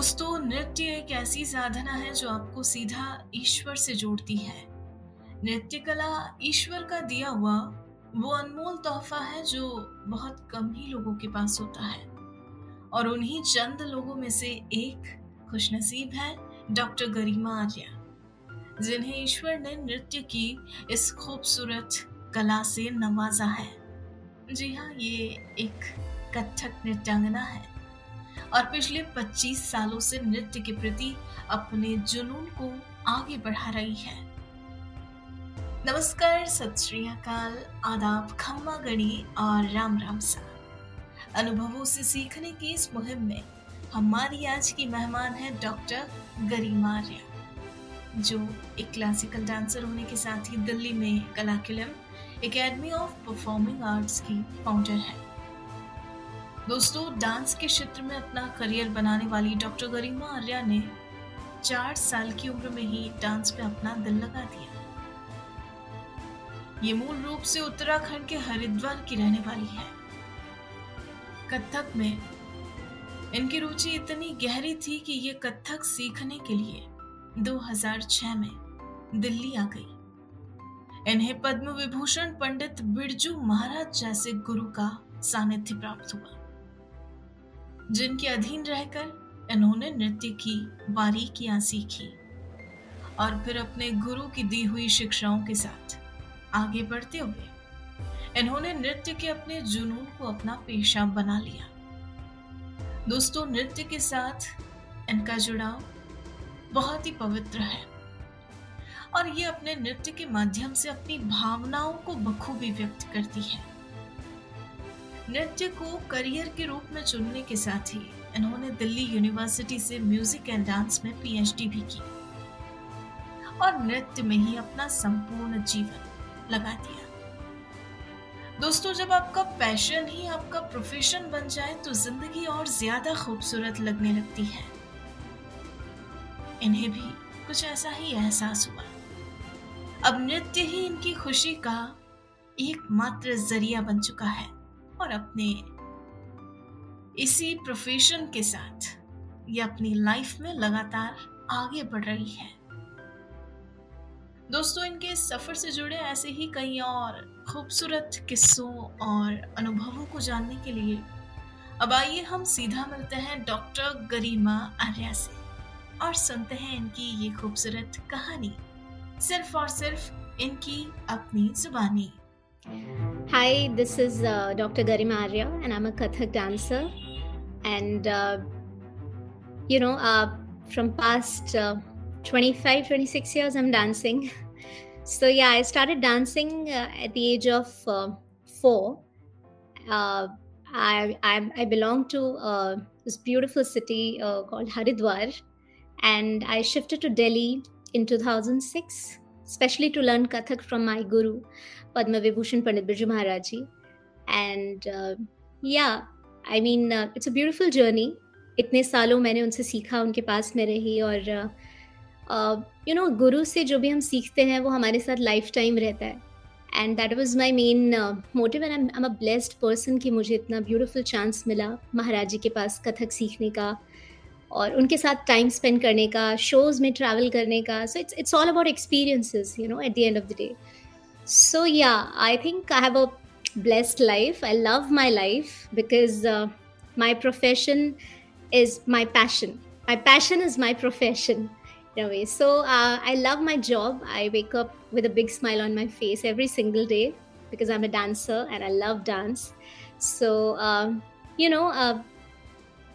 दोस्तों, नृत्य एक ऐसी साधना है जो आपको सीधा ईश्वर से जोड़ती है। नृत्य कला ईश्वर का दिया हुआ, वो अनमोल तोहफा है जो बहुत कम ही लोगों के पास होता है। और उन्हीं चंद लोगों में से एक खुशनसीब है डॉक्टर गरिमा आर्या, जिन्हें ईश्वर ने नृत्य की इस खूबसूरत कला से नवाजा है। जी हाँ ये एक कथक नृत्यांगना है। और पिछले 25 सालों से नृत्य के प्रति अपने जुनून को आगे बढ़ा रही है। नमस्कार, सत श्री अकाल, आदाब खम्मा गणी और राम राम सा। अनुभवों से सीखने की इस मुहिम में हमारी आज की मेहमान है डॉक्टर गरिमा आर्या जो एक क्लासिकल डांसर होने के साथ ही दिल्ली में Kala Kilam academy of performing arts की फाउंडर है। दोस्तों, डांस के क्षेत्र में अपना करियर बनाने वाली डॉक्टर गरिमा आर्या ने चार साल की उम्र में ही डांस पे अपना दिल लगा दिया। ये मूल रूप से उत्तराखंड के हरिद्वार की रहने वाली है। कथक में इनकी रुचि इतनी गहरी थी कि ये कथक सीखने के लिए 2006 में दिल्ली आ गई। इन्हें पद्म विभूषण पंडित बिरजू महाराज जैसे गुरु का सानिध्य प्राप्त हुआ। जिनके अधीन रहकर इन्होंने नृत्य की, बारीकियाँ सीखी और फिर अपने गुरु की दी हुई शिक्षाओं के साथ आगे बढ़ते हुए इन्होंने नृत्य के अपने जुनून को अपना पेशा बना लिया। दोस्तों, नृत्य के साथ इनका जुड़ाव बहुत ही पवित्र है और ये अपने नृत्य के माध्यम से अपनी भावनाओं को बखूबी व्यक्त करती है। नृत्य को करियर के रूप में चुनने के साथ ही इन्होंने दिल्ली यूनिवर्सिटी से म्यूज़िक एंड डांस में पीएचडी भी की। और नृत्य में ही अपना संपूर्ण जीवन लगा दिया। दोस्तों, जब आपका पैशन ही आपका प्रोफेशन बन जाए तो ज़िंदगी और ज़्यादा खूबसूरत लगने लगती है। इन्हें भी कुछ ऐसा ही एहसास हुआ। अब नृत्य ही इनकी खुशी का एकमात्र ज़रिया बन चुका है। और अपने इसी प्रोफेशन के साथ ये अपनी लाइफ में लगातार आगे बढ़ रही है। दोस्तों, इनके सफ़र से जुड़े ऐसे ही कई और खूबसूरत किस्सों और अनुभवों को जानने के लिए अब आइए हम सीधा मिलते हैं डॉक्टर गरिमा आर्या से और सुनते हैं इनकी ये खूबसूरत कहानी। सिर्फ़ और सिर्फ़ इनकी अपनी जुबानी। Hi, this is uh, Dr. Garima Arya, and I'm a Kathak dancer. And, uh, you know, uh, from past uh, 25, 26 years, I'm dancing. So, yeah, I started dancing uh, at the age of uh, four. I, I, I, belong to this beautiful city called Haridwar, and I shifted to Delhi in 2006, especially to learn Kathak from my guru. Padma Vibhushan Pandit Birju Maharaj ji. And uh, yeah, I mean, uh, it's a beautiful journey. इतने सालों मैंने उनसे सीखा उनके पास में रही और you know गुरु से जो भी हम सीखते हैं वो हमारे साथ लाइफ टाइम रहता है and that was my main motive and I am a blessed person कि मुझे इतना ब्यूटिफुल चांस मिला महाराज जी के पास कथक सीखने का और उनके साथ टाइम स्पेंड करने का शोज़ में ट्रैवल करने का। So it's it's all about experiences you know at the end of the day so yeah I think I have a blessed life I love my life because my profession is my passion my passion is my profession so I love my job I wake up with a big smile on my face every single day because I am a dancer and I love dance so you know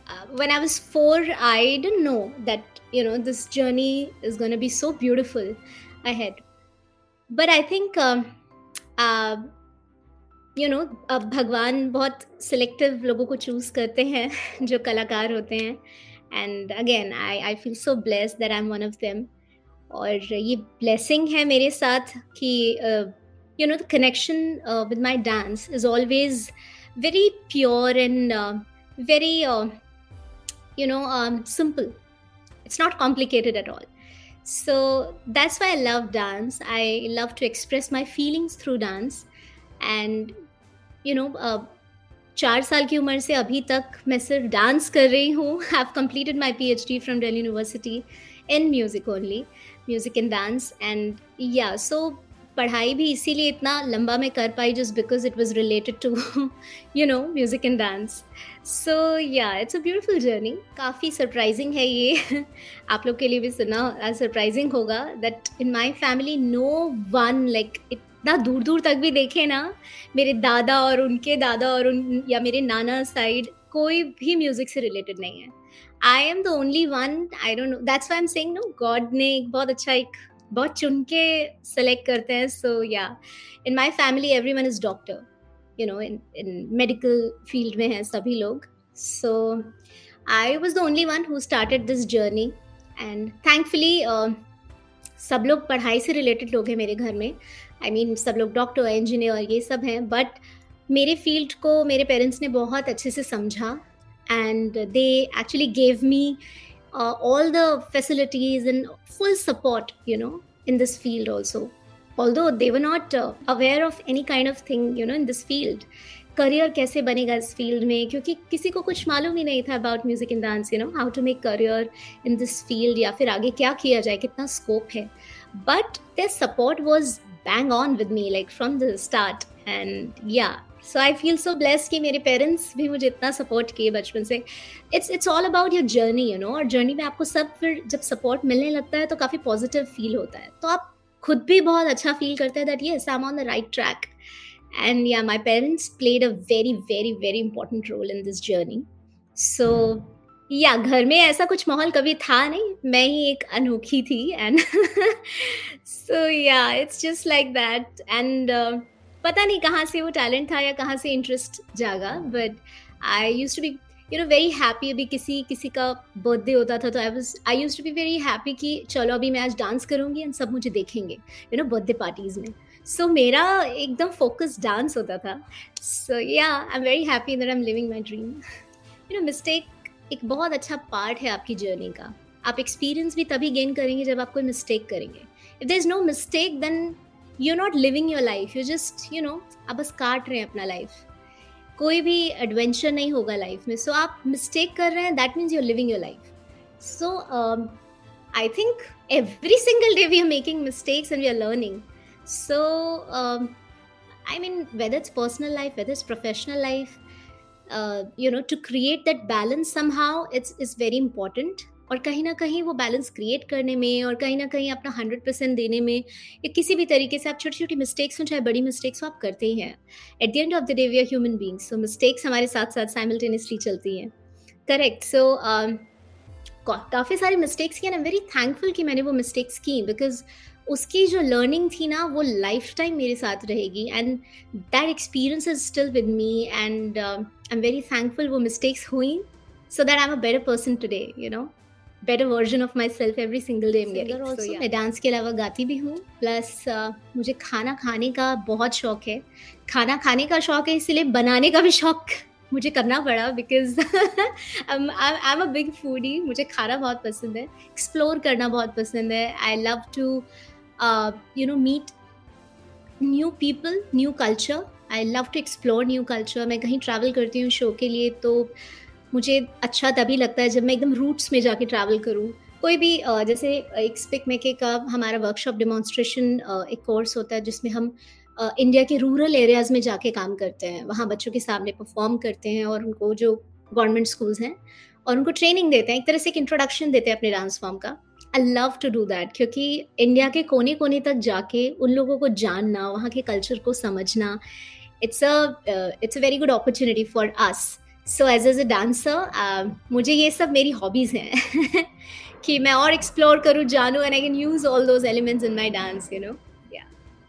uh, uh, when I was four, I didn't know that, you know, this journey is going to be so beautiful ahead. But I think you know अब भगवान बहुत selective लोगों को choose करते हैं जो कलाकार होते हैं। And again I I feel so bless that I am one of them और ये ब्लेसिंग है मेरे साथ कि you know the connection with my dance is always very pure and uh, very uh, you know um, simple it's not complicated at all so that's why I love dance. I love to express my feelings through dance. And, you know, uh, चार साल की उम्र से अभी तक मैं सिर्फ dance कर रही हूँ have completed my P H D from Delhi University in music only music in dance and yeah so पढ़ाई भी इसीलिए इतना लंबा मैं कर पाई just because it was related to you know music and dance so yeah it's a beautiful journey काफ़ी surprising है ये। आप लोग के लिए भी सुना सरप्राइजिंग होगा that in my family no one like इतना दूर दूर तक भी देखे ना, मेरे दादा और उनके दादा और उन, या मेरे नाना साइड कोई भी म्यूज़िक से रिलेटेड नहीं है। I am the only one I don't know that's why am saying no God ने एक बहुत अच्छा एक बहुत चुन के सेलेक्ट करते हैं so yeah in my family every one is doctor you know in in medical field में हैं सभी लोग. So I was the only one who started this journey and thankfully सब लोग पढ़ाई से रिलेटेड लोग हैं मेरे घर में. आई I मीन mean, सब लोग डॉक्टर इंजीनियर ये सब हैं. बट मेरे फ़ील्ड को मेरे पेरेंट्स ने बहुत अच्छे से समझा. And they actually gave me uh, all the facilities and full support you know in this field also although they were not uh, aware of any kind of thing you know in this field career कैसे बनेगा इस field में क्योंकि किसी को कुछ मालूम ही नहीं था about music in dance you know how to make career in this field या फिर आगे क्या किया जाए कितना स्कोप है but there support was bang on with me like from the start and yeah so I feel so bless कि मेरे पेरेंट्स भी मुझे इतना सपोर्ट किए बचपन से। It's it's all about your journey you know और जर्नी में आपको सब फिर जब सपोर्ट मिलने लगता है तो काफ़ी पॉजिटिव फील होता है। तो आप खुद भी बहुत अच्छा फील करते हैं that yes I am on the right track and yeah my parents played a very very very important role in this journey so yeah घर में ऐसा कुछ माहौल कभी था नहीं। मैं ही एक अनोखी थी and so yeah it's just like that and पता नहीं कहाँ से वो टैलेंट था या कहाँ से इंटरेस्ट जागा but I use to be you know very happy अभी किसी किसी का बर्थडे होता था तो I was I use to be very happy कि चलो अभी मैं आज डांस करूँगी एंड सब मुझे देखेंगे यू नो बर्थडे पार्टीज़ में। सो so, मेरा एकदम फोकस डांस होता था। So yeah I am very happy that I am living my dream you know mistake एक बहुत अच्छा पार्ट है आपकी जर्नी का। आप एक्सपीरियंस भी तभी गेन करेंगे जब आप कोई मिस्टेक करेंगे। If there is no mistake then you are not living your life you just you know आप बस काट रहे हैं अपना लाइफ कोई भी एडवेंचर नहीं होगा लाइफ में. सो so, आप मिस्टेक कर रहे हैं that means you are living your life so I think every single day we are making mistakes and we are learning so I mean, whether it's personal life, whether it's professional life, uh, you know, to create that balance somehow, it's is very important. और कहीं ना कहीं वो balance create करने में और कहीं ना कहीं अपना हंड्रेड परसेंट देने में या किसी भी तरीके से आप छोटी छोटी मिस्टेक्स हो, चाहे बड़ी मिस्टेक्स हो, आप करते ही हैं। At the end of the day we are human beings so mistakes हमारे साथ साथ साइमल्टेनियसली चलती हैं। करेक्ट सो काफ़ी सारी मिस्टेक्स की एंड आई वेरी थैंकफुल कि मैंने वो मिस्टेक्स की बिकॉज़ उसकी जो लर्निंग थी ना, वो लाइफ टाइम मेरे साथ रहेगी and that experience is still with me and I am very thankful वो मिस्टेक्स हुई so that I am a better person today you know better version of myself every single day मैं dance के अलावा गाती भी हूँ plus uh, मुझे खाना खाने का बहुत शौक है। खाना खाने का शौक है इसलिए बनाने का भी शौक मुझे करना पड़ा because I am a big foodie मुझे खाना बहुत पसंद है एक्सप्लोर करना बहुत पसंद है। I love to you know meet new people new culture I love to explore new culture मैं कहीं ट्रैवल करती हूँ शो के लिए तो मुझे अच्छा तभी लगता है जब मैं एकदम रूट्स में जाके ट्रैवल करूँ। कोई भी जैसे एक स्पिक मेके का हमारा वर्कशॉप डिमॉन्स्ट्रेशन एक कोर्स होता है जिसमें हम इंडिया के रूरल एरियाज़ में जाके काम करते हैं। वहाँ बच्चों के सामने परफॉर्म करते हैं और उनको जो गवर्नमेंट स्कूल्स हैं, और उनको ट्रेनिंग देते हैं। एक तरह से एक इंट्रोडक्शन देते हैं अपने डांस फॉर्म का। I love to do that क्योंकि इंडिया के कोने कोने तक जाके उन लोगों को जानना, वहाँ के कल्चर को समझना it's a it's a very good opportunity for us so as as a dancer मुझे ये सब मेरी हॉबीज़ हैं। कि मैं और एक्सप्लोर करूँ, जानूँ and I can use all those elements in my dance you know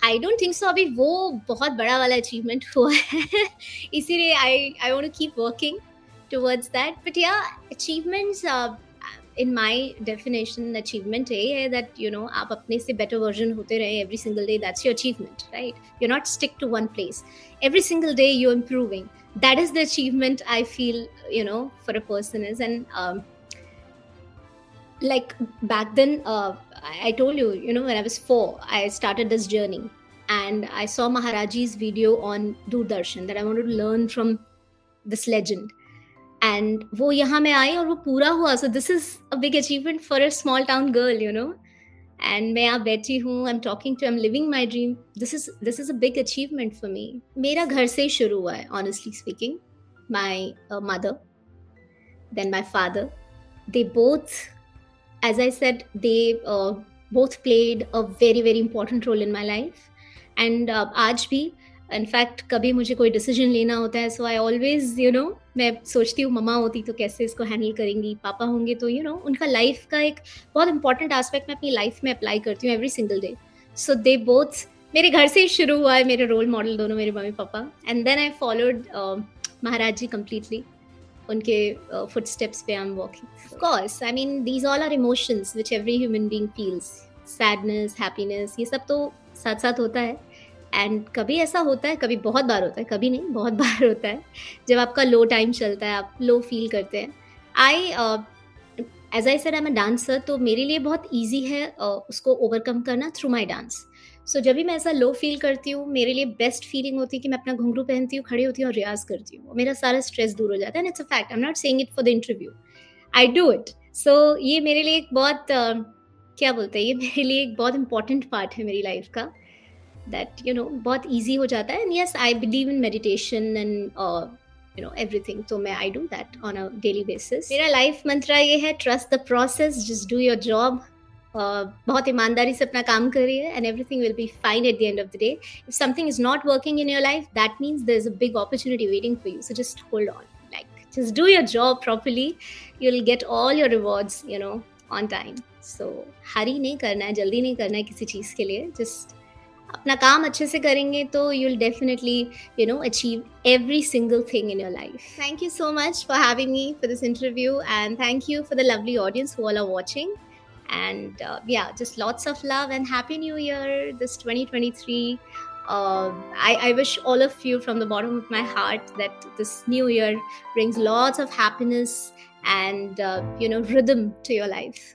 I don't think so अभी वो बहुत बड़ा वाला अचीवमेंट हुआ है। इसीलिए I I want keep working towards that but yeah achievements in my definition achievement ये है दैट यू नो आप अपने से बेटर वर्जन होते रहे every single day that's your achievement right you not stick to one place every single day you improving that is the achievement i feel you know for a person is. And um, like back then uh, i told you you know when i was four i started this journey. And i saw maharaji's video on doordarshan that i wanted to learn from this legend. And wo yahan mein aayi aur wo pura hua so this is a big achievement for a small town girl you know? And मैं यहाँ बैठी हूँ I am talking to am living my dream this is this is a big achievement for me मेरा घर से ही शुरू हुआ है honestly speaking my mother then my father they both as I said they both played a very very important role in my life and आज भी in fact कभी मुझे कोई डिसीज़न लेना होता है so I always you know मैं सोचती हूँ ममा होती तो कैसे इसको हैंडल करेंगी पापा होंगे तो यू you नो know, उनका लाइफ का एक बहुत इंपॉर्टेंट एस्पेक्ट मैं अपनी लाइफ में अप्लाई करती हूँ every single day so they both मेरे घर से ही शुरू हुआ है मेरे रोल मॉडल दोनों मेरे मम्मी पापा. And then I followed Maharaj ji completely उनके फुट uh, स्टेप्स पे I am walking course I mean these all are emotions which every human being feels sadness happiness ये सब तो साथ साथ होता है. एंड कभी ऐसा होता है कभी बहुत बार होता है कभी नहीं बहुत बार होता है जब आपका लो टाइम चलता है आप लो फील करते हैं। I as I said I am dancer तो मेरे लिए बहुत ईजी है uh, उसको ओवरकम करना थ्रू माई डांस सो जब भी मैं ऐसा लो फील करती हूँ मेरे लिए बेस्ट फीलिंग होती है कि मैं अपना घुंघरू पहनती हूँ खड़ी होती हूँ और रियाज करती हूँ। मेरा सारा स्ट्रेस दूर हो जाता है and it's a fact I am not saying it for the interview I do it so ये मेरे लिए एक बहुत uh, क्या बोलते हैं ये मेरे लिए एक बहुत इंपॉर्टेंट पार्ट है मेरी लाइफ का। दैट यू नो बहुत ईजी हो जाता है. And yes I believe in meditation and you know everything तो मैं I do that on a daily basis मेरा लाइफ मंत्रा ये है trust the process just do your job बहुत ईमानदारी से अपना काम करिए and everything will be fine at the end of the day if something is not working in your life that means there is a big opportunity waiting for you so just hold on like just do your job job you will get all your rewards you know on time so hurry नहीं करना है, जल्दी नहीं करना है किसी चीज़ के लिए. जस्ट अपना काम अच्छे से करेंगे तो you will definitely you know achieve every single thing in your life thank you so much for having me for this interview and thank you for the lovely audience who are watching and yeah just lots of love and happy new year this twenty twenty three Uh, um, I, I wish all of you from the bottom of my heart that this new year brings lots of happiness and, uh, you know, rhythm to your life.